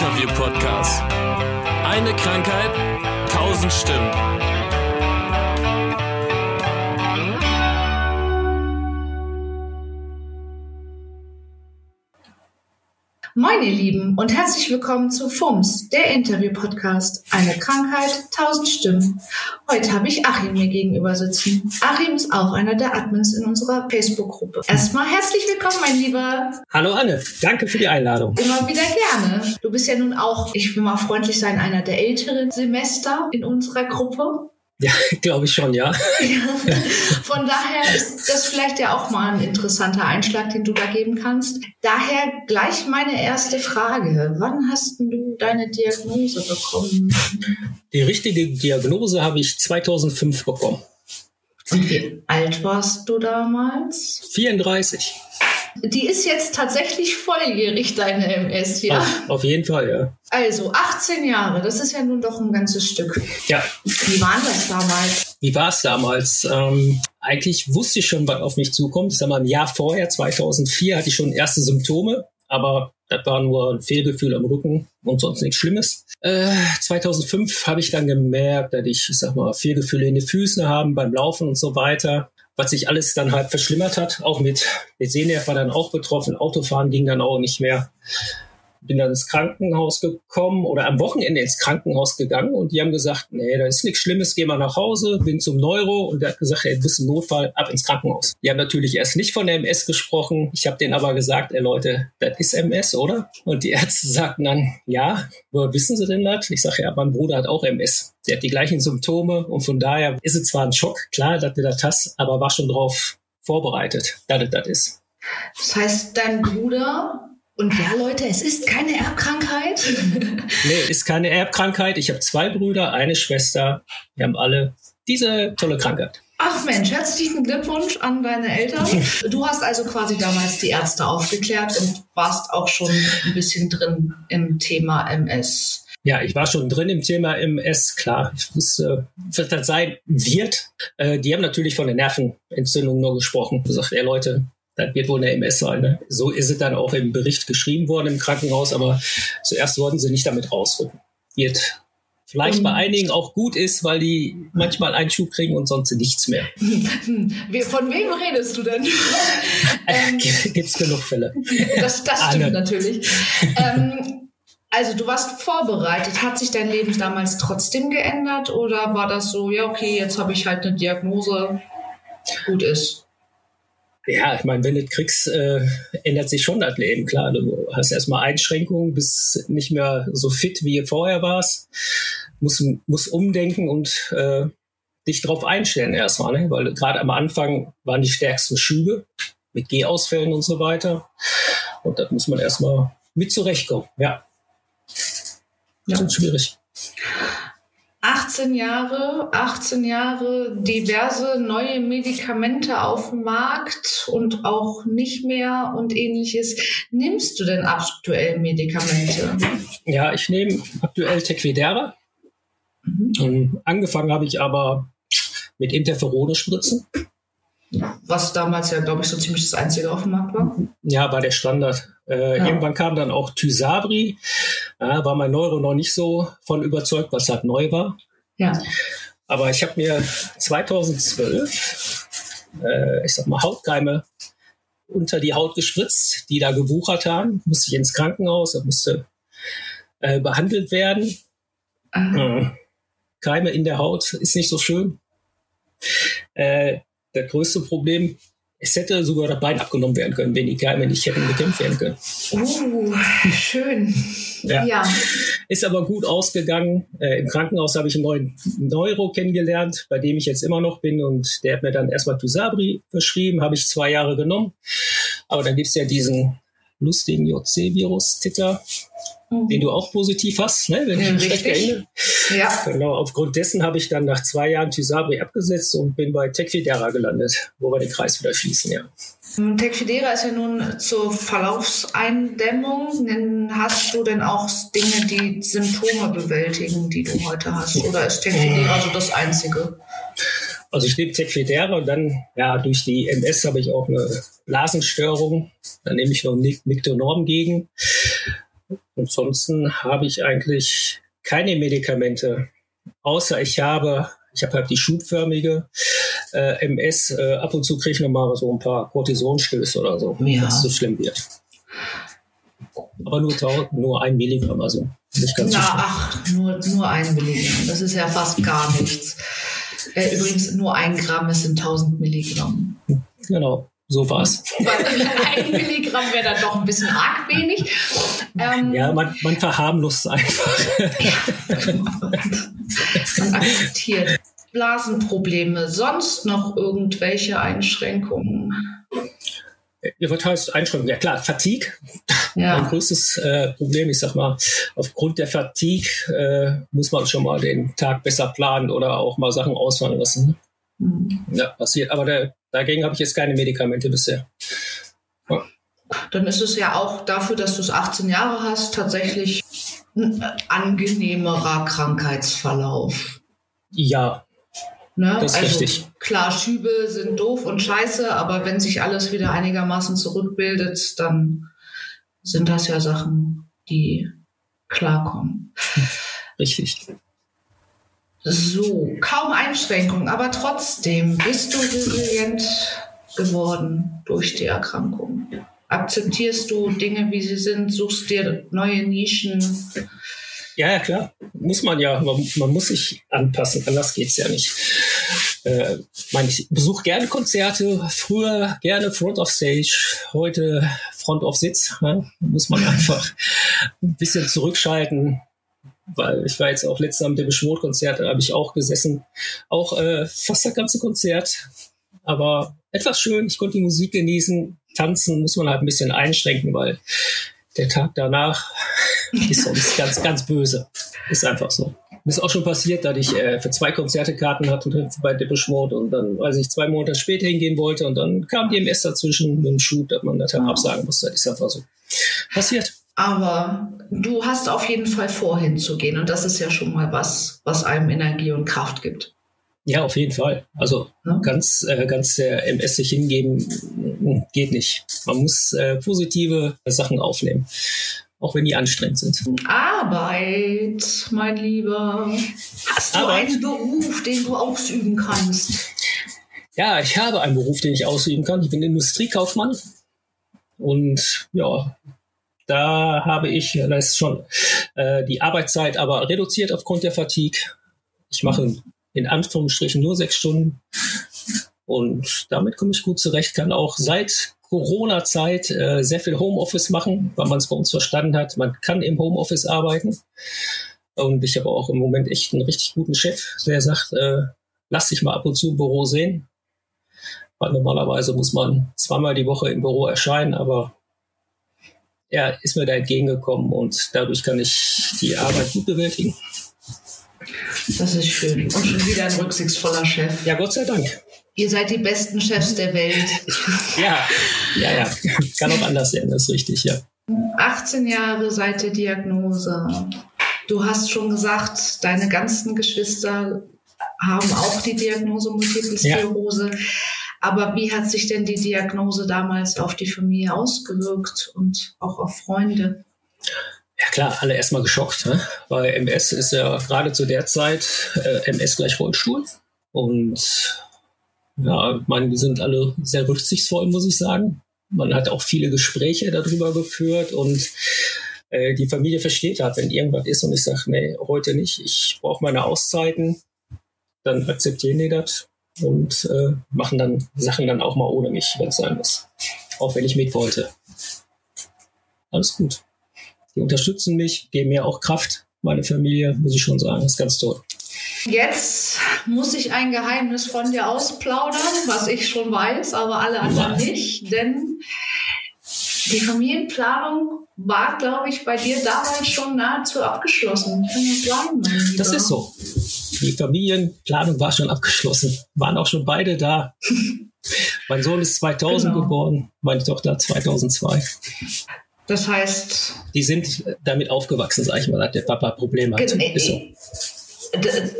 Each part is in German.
Interview-Podcast. Eine Krankheit, tausend Stimmen. Moin ihr Lieben und herzlich willkommen zu FUMS, der Interview-Podcast. Eine Krankheit, tausend Stimmen. Heute habe ich Achim mir gegenüber sitzen. Achim ist auch einer der Admins in unserer Facebook-Gruppe. Erstmal herzlich willkommen, mein Lieber. Hallo Anne, danke für die Einladung. Immer wieder gerne. Du bist ja nun auch, ich will mal freundlich sein, einer der älteren Semester in unserer Gruppe. Ja, glaube ich schon, ja. Von daher ist das vielleicht ja auch mal ein interessanter Einschlag, den du da geben kannst. Daher gleich meine erste Frage. Wann hast du deine Diagnose bekommen? Die richtige Diagnose habe ich 2005 bekommen. Und wie alt warst du damals? 34. Die ist jetzt tatsächlich volljährig, deine MS, ja? Auf, auf, jeden Fall, ja. Also 18 Jahre, das ist ja nun doch ein ganzes Stück. Ja. Wie war das damals? Wie war es damals? Ähm, eigentlich wusste ich schon, was auf mich zukommt. Ich sag mal, ein Jahr vorher, 2004, hatte ich schon erste Symptome, aber das war nur ein Fehlgefühl am Rücken und sonst nichts Schlimmes. Äh, 2005 habe ich dann gemerkt, dass ich, ich sag mal, Fehlgefühle in den Füßen haben beim Laufen und so weiter was sich alles dann halt verschlimmert hat. Auch mit, mit Sehnerv war dann auch betroffen. Autofahren ging dann auch nicht mehr bin dann ins Krankenhaus gekommen oder am Wochenende ins Krankenhaus gegangen und die haben gesagt, nee, da ist nichts Schlimmes, geh mal nach Hause, bin zum Neuro und der hat gesagt, ey, bist im Notfall, ab ins Krankenhaus. Die haben natürlich erst nicht von der MS gesprochen. Ich habe denen aber gesagt, ey Leute, das ist MS, oder? Und die Ärzte sagten dann, ja, woher wissen sie denn das? Ich sage, ja, mein Bruder hat auch MS. Der hat die gleichen Symptome und von daher ist es zwar ein Schock, klar, dass du das hast, aber war schon drauf vorbereitet, dass es das ist. Das heißt, dein Bruder und ja, Leute, es ist keine Erbkrankheit. nee, ist keine Erbkrankheit. Ich habe zwei Brüder, eine Schwester. Wir haben alle diese tolle Krankheit. Ach Mensch, herzlichen Glückwunsch an deine Eltern. Du hast also quasi damals die Ärzte aufgeklärt und warst auch schon ein bisschen drin im Thema MS. Ja, ich war schon drin im Thema MS, klar. Ich wusste, was das sein wird. Äh, die haben natürlich von der Nervenentzündung nur gesprochen. Gesagt, ey Leute, das wird wohl eine MS sein. Ne? So ist es dann auch im Bericht geschrieben worden im Krankenhaus, aber zuerst wollten sie nicht damit rausrücken. Wird vielleicht bei einigen auch gut ist, weil die manchmal einen Schub kriegen und sonst nichts mehr. Von wem redest du denn? ähm, Gibt es genug Fälle. Das, das stimmt Anne. natürlich. Ähm, also du warst vorbereitet. Hat sich dein Leben damals trotzdem geändert oder war das so, ja okay, jetzt habe ich halt eine Diagnose, gut ist? Ja, ich meine, wenn du kriegst, äh, ändert sich schon das Leben. Klar, du hast erstmal Einschränkungen, bist nicht mehr so fit, wie du vorher warst, musst, musst umdenken und äh, dich drauf einstellen erstmal, ne? weil gerade am Anfang waren die stärksten Schübe mit Gehausfällen und so weiter. Und das muss man erstmal mit zurechtkommen, ja. Das ist schwierig. 18 Jahre, 18 Jahre diverse neue Medikamente auf dem Markt und auch nicht mehr und ähnliches. Nimmst du denn aktuell Medikamente? Ja, ich nehme aktuell Tequidera. Mhm. Angefangen habe ich aber mit Interferone-Spritzen. Was damals ja, glaube ich, so ziemlich das Einzige auf dem Markt war. Ja, war der Standard. Äh, ja. Irgendwann kam dann auch Tysabri. Ja, war mein Neuro noch nicht so von überzeugt, was halt neu war. Ja. Aber ich habe mir 2012, äh, ich sag mal, Hautkeime unter die Haut gespritzt, die da gewuchert haben. Musste ich ins Krankenhaus, da musste äh, behandelt werden. Äh, Keime in der Haut ist nicht so schön. Äh, das größte Problem, es hätte sogar das Bein abgenommen werden können, wenn die Keime nicht hätten bekämpft werden können. Oh, schön. ja. ja. Ist aber gut ausgegangen. Äh, Im Krankenhaus habe ich einen neuen Neuro kennengelernt, bei dem ich jetzt immer noch bin. Und der hat mir dann erstmal Tysabri verschrieben, habe ich zwei Jahre genommen. Aber dann gibt es ja diesen lustigen JC-Virus, Titter, mhm. den du auch positiv hast, ne? wenn ich mich recht erinnere. Ja. Genau, aufgrund dessen habe ich dann nach zwei Jahren Tysabri abgesetzt und bin bei Tecfidera gelandet, wo wir den Kreis wieder schließen, ja. Tecfidera ist ja nun zur Verlaufseindämmung. Hast du denn auch Dinge, die Symptome bewältigen, die du heute hast? Oder ist Tecfidera so das Einzige? Also ich nehme Tecfidera und dann, ja, durch die MS habe ich auch eine Blasenstörung. Dann nehme ich noch Mictonorm gegen. Ansonsten habe ich eigentlich keine Medikamente, außer ich habe, ich habe halt die schubförmige äh, MS, äh, ab und zu kriege ich nochmal so ein paar Cortisonstöße oder so, ja. wenn es so schlimm wird. Aber nur, nur ein Milligramm, also nicht ganz Na, so ach, nur, nur ein Milligramm, das ist ja fast gar nichts. Äh, übrigens, nur ein Gramm, es sind 1000 Milligramm. Genau. So war's. ein Milligramm wäre dann doch ein bisschen arg wenig. Ähm, ja, man, man verharmlost einfach. ja, man akzeptiert. Blasenprobleme, sonst noch irgendwelche Einschränkungen? Ja, was heißt Einschränkungen? Ja klar, Fatigue. Ja. Ein größtes äh, Problem, ich sag mal, aufgrund der Fatigue äh, muss man schon mal den Tag besser planen oder auch mal Sachen ausfallen lassen. Mhm. Ja, passiert. Aber der, dagegen habe ich jetzt keine Medikamente bisher. Ja. Dann ist es ja auch dafür, dass du es 18 Jahre hast, tatsächlich ein angenehmerer Krankheitsverlauf. Ja, Ne? Das ist also, richtig. Klar, Schübe sind doof und scheiße, aber wenn sich alles wieder einigermaßen zurückbildet, dann sind das ja Sachen, die klarkommen. Richtig. So, kaum Einschränkungen, aber trotzdem bist du resilient geworden durch die Erkrankung. Akzeptierst du Dinge, wie sie sind, suchst dir neue Nischen, ja, ja, klar. Muss man ja. Man, man muss sich anpassen. Anders geht's ja nicht. Äh, mein, ich besuche gerne Konzerte. Früher gerne Front of Stage. Heute Front of Sitz. Ne? Muss man einfach ein bisschen zurückschalten. Weil ich war jetzt auch letztes Mal mit dem Beschwort-Konzert, da habe ich auch gesessen. Auch äh, fast das ganze Konzert. Aber etwas schön. Ich konnte die Musik genießen. Tanzen muss man halt ein bisschen einschränken, weil der Tag danach ist sonst ganz, ganz böse. Ist einfach so. Mir ist auch schon passiert, dass ich äh, für zwei Konzerte Karten hatte bei Depeche Mode und dann, als ich zwei Monate später hingehen wollte und dann kam die MS dazwischen mit dem Shoot, dass man das dann absagen musste. Das ist einfach so passiert. Aber du hast auf jeden Fall vor, hinzugehen und das ist ja schon mal was, was einem Energie und Kraft gibt. Ja, auf jeden Fall. Also ja. ganz, äh, ganz der MS sich hingeben geht nicht. Man muss äh, positive Sachen aufnehmen auch wenn die anstrengend sind. Arbeit, mein Lieber. Hast du Arbeit? einen Beruf, den du ausüben kannst? Ja, ich habe einen Beruf, den ich ausüben kann. Ich bin Industriekaufmann. Und ja, da habe ich, da ist schon äh, die Arbeitszeit aber reduziert aufgrund der Fatigue. Ich mache in Anführungsstrichen nur sechs Stunden. Und damit komme ich gut zurecht, kann auch seit Corona-Zeit äh, sehr viel Homeoffice machen, weil man es bei uns verstanden hat. Man kann im Homeoffice arbeiten. Und ich habe auch im Moment echt einen richtig guten Chef, der sagt, äh, lass dich mal ab und zu im Büro sehen. Weil normalerweise muss man zweimal die Woche im Büro erscheinen, aber er ist mir da entgegengekommen und dadurch kann ich die Arbeit gut bewältigen. Das ist schön. Und schon wieder ein rücksichtsvoller Chef. Ja, Gott sei Dank. Ihr seid die besten Chefs der Welt. ja, ja, ja. Kann auch anders sein, das ist richtig, ja. 18 Jahre seit der Diagnose. Du hast schon gesagt, deine ganzen Geschwister haben auch die Diagnose Multiple Sklerose. Ja. Aber wie hat sich denn die Diagnose damals auf die Familie ausgewirkt und auch auf Freunde? Ja klar, alle erstmal geschockt, ne? weil MS ist ja gerade zu der Zeit äh, MS gleich Rollstuhl. Und ja, ich meine, wir sind alle sehr rücksichtsvoll, muss ich sagen. Man hat auch viele Gespräche darüber geführt und äh, die Familie versteht halt, wenn irgendwas ist und ich sage, nee, heute nicht, ich brauche meine Auszeiten, dann akzeptieren die das und äh, machen dann Sachen dann auch mal ohne mich, wenn es sein muss. Auch wenn ich mit wollte. Alles gut. Die unterstützen mich, geben mir auch Kraft. Meine Familie, muss ich schon sagen, ist ganz toll. Jetzt muss ich ein Geheimnis von dir ausplaudern, was ich schon weiß, aber alle anderen nicht, denn die Familienplanung war, glaube ich, bei dir damals schon nahezu abgeschlossen. Kann das sein, mein Lieber? Das ist so. Die Familienplanung war schon abgeschlossen. Waren auch schon beide da. mein Sohn ist 2000 genau. geboren, meine Tochter 2002. Das heißt. Die sind damit aufgewachsen, sag ich mal, dass der Papa Probleme hat. Ist so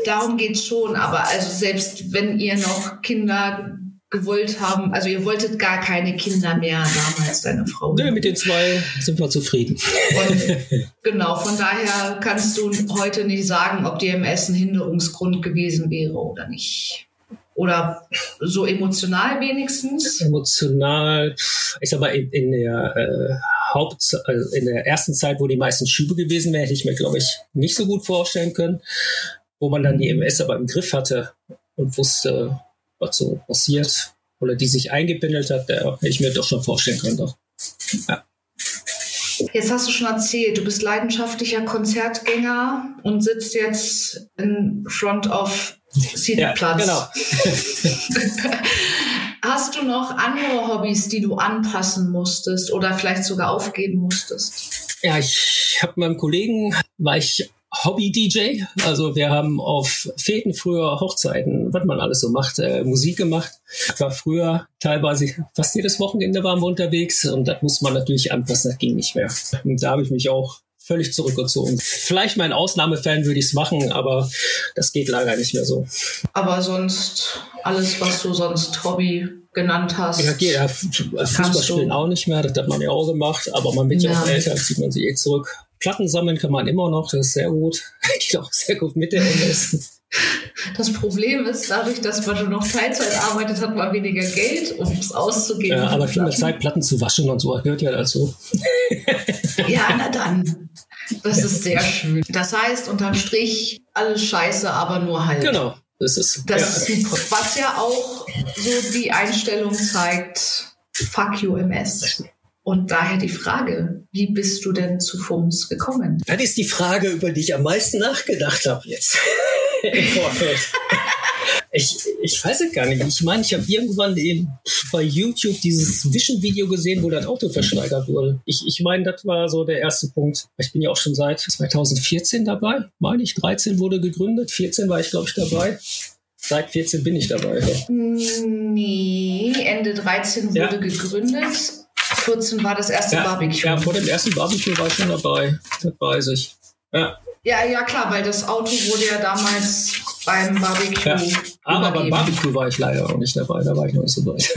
darum geht es schon, aber also selbst wenn ihr noch Kinder gewollt haben, also ihr wolltet gar keine Kinder mehr damals, deine Frau. Nee, mit den zwei sind wir zufrieden. Und, genau, von daher kannst du heute nicht sagen, ob die MS ein Hinderungsgrund gewesen wäre oder nicht. Oder so emotional wenigstens. Emotional, ich sag mal, in, in der äh, Haupt, also in der ersten Zeit, wo die meisten Schübe gewesen wären, hätte ich mir, glaube ich, nicht so gut vorstellen können. Wo man dann die MS aber im Griff hatte und wusste, was so passiert oder die sich eingependelt hat, der ich mir doch schon vorstellen. Doch. Ja. Jetzt hast du schon erzählt, du bist leidenschaftlicher Konzertgänger und sitzt jetzt in front of Seatenplatz. Ja, genau. hast du noch andere Hobbys, die du anpassen musstest oder vielleicht sogar aufgeben musstest? Ja, ich habe meinem Kollegen, war ich Hobby-DJ. Also wir haben auf Feten früher Hochzeiten, was man alles so macht, äh, Musik gemacht. War früher teilweise fast jedes Wochenende waren wir unterwegs und das muss man natürlich anpassen, das ging nicht mehr. Und da habe ich mich auch völlig zurückgezogen. Vielleicht mein Ausnahmefan würde ich es machen, aber das geht leider nicht mehr so. Aber sonst alles, was du sonst Hobby genannt hast. Ja, geht ja. Fußball spielen auch nicht mehr, das hat man ja auch gemacht, aber man wird ja, ja auch älter, zieht man sich eh zurück. Platten sammeln kann man immer noch, das ist sehr gut. Geht auch sehr gut mit der MS. Das Problem ist, dadurch, dass man nur noch Teilzeit arbeitet, hat man weniger Geld, um es auszugeben. Ja, aber viel mehr Zeit, Platten zu waschen und so, gehört ja dazu. Ja, na dann. Das ist sehr schön. Das heißt, unterm Strich, alles scheiße, aber nur halt. Genau, das ist. Das ja. ist super. Was ja auch so die Einstellung zeigt, fuck you MS. Und daher die Frage, wie bist du denn zu FUMS gekommen? Das ist die Frage, über die ich am meisten nachgedacht habe jetzt im Vorfeld. Ich, ich weiß es gar nicht. Ich meine, ich habe irgendwann eben bei YouTube dieses Vision-Video gesehen, wo das Auto verschleudert wurde. Ich, ich meine, das war so der erste Punkt. Ich bin ja auch schon seit 2014 dabei, meine ich. 13 wurde gegründet, 14 war ich, glaube ich, dabei. Seit 14 bin ich dabei. Nee, Ende 13 wurde ja. gegründet. 14 war das erste ja, Barbecue. Ja, vor dem ersten Barbecue war ich schon dabei. Das weiß ich. Ja. Ja, ja, klar, weil das Auto wurde ja damals beim Barbecue. Ja. Aber beim Barbecue war ich leider auch nicht dabei, da war ich noch nicht so weit.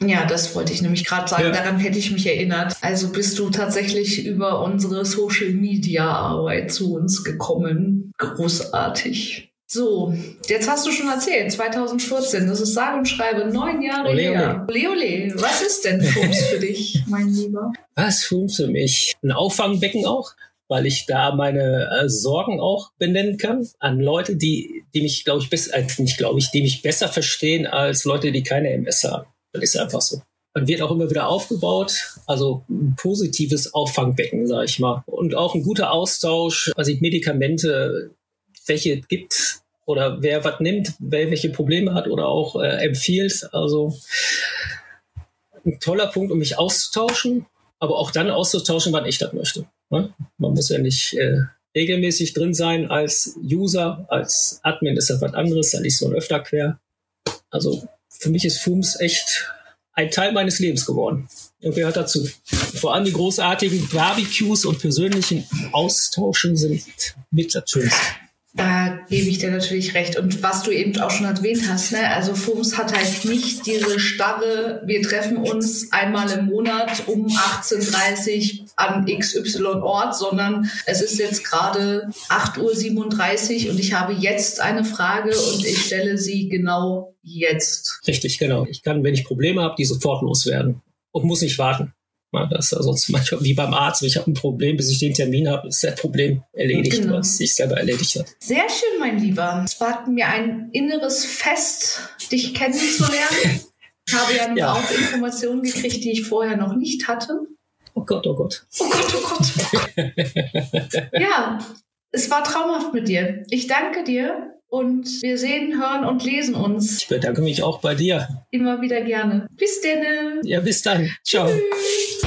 ja, das wollte ich nämlich gerade sagen, ja. daran hätte ich mich erinnert. Also bist du tatsächlich über unsere Social Media Arbeit zu uns gekommen. Großartig. So, jetzt hast du schon erzählt, 2014, das ist sage und schreibe neun Jahre ole, her. Ole, ole, was ist denn FUMS für dich, mein Lieber? Was FUMS für mich? Ein Auffangbecken auch, weil ich da meine äh, Sorgen auch benennen kann an Leute, die, die mich, glaube ich, besser, äh, nicht glaube ich, die mich besser verstehen als Leute, die keine MS haben. Das ist einfach so. Man wird auch immer wieder aufgebaut, also ein positives Auffangbecken, sage ich mal. Und auch ein guter Austausch, also Medikamente welche gibt oder wer was nimmt, wer welche Probleme hat oder auch äh, empfiehlt. Also ein toller Punkt, um mich auszutauschen, aber auch dann auszutauschen, wann ich das möchte. Ne? Man muss ja nicht äh, regelmäßig drin sein als User, als Admin ist das was anderes, da liest man öfter quer. Also für mich ist FUMS echt ein Teil meines Lebens geworden und gehört dazu. Vor allem die großartigen Barbecues und persönlichen Austauschen sind mit das Schönste. Da gebe ich dir natürlich recht. Und was du eben auch schon erwähnt hast, ne? also FUMS hat halt nicht diese starre, wir treffen uns einmal im Monat um 18.30 Uhr an XY Ort, sondern es ist jetzt gerade 8.37 Uhr und ich habe jetzt eine Frage und ich stelle sie genau jetzt. Richtig, genau. Ich kann, wenn ich Probleme habe, die sofort loswerden und muss nicht warten. Das ist sonst manchmal wie beim Arzt, ich habe ein Problem, bis ich den Termin habe, ist das Problem erledigt, genau. was sich selber erledigt hat. Sehr schön, mein Lieber. Es war mir ein inneres Fest, dich kennenzulernen. Ich habe ja, ja. auch Informationen gekriegt, die ich vorher noch nicht hatte. Oh Gott, oh Gott. Oh Gott, oh Gott. ja, es war traumhaft mit dir. Ich danke dir und wir sehen, hören und lesen uns. Ich bedanke mich auch bei dir. Immer wieder gerne. Bis denn. Ja, bis dann. Ciao. Tschüss.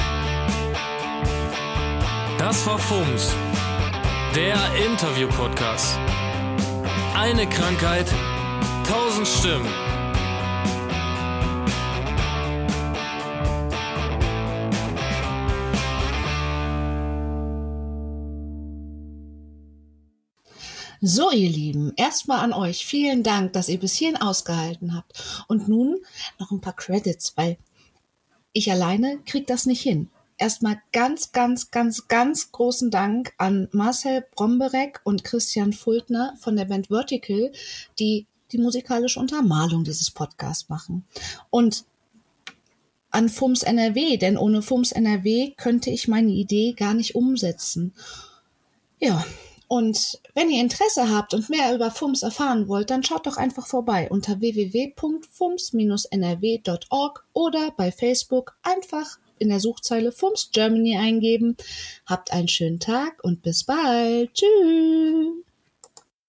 Das war FUMS, der Interview-Podcast. Eine Krankheit, tausend Stimmen. So, ihr Lieben, erstmal an euch vielen Dank, dass ihr bis hierhin ausgehalten habt. Und nun noch ein paar Credits, weil ich alleine krieg das nicht hin. Erstmal ganz, ganz, ganz, ganz großen Dank an Marcel Bromberek und Christian Fultner von der Band Vertical, die die musikalische Untermalung dieses Podcasts machen. Und an FUMS NRW, denn ohne FUMS NRW könnte ich meine Idee gar nicht umsetzen. Ja, und wenn ihr Interesse habt und mehr über FUMS erfahren wollt, dann schaut doch einfach vorbei unter www.fums-nrw.org oder bei Facebook einfach in der Suchzeile FUMS Germany eingeben. Habt einen schönen Tag und bis bald. Tschüss.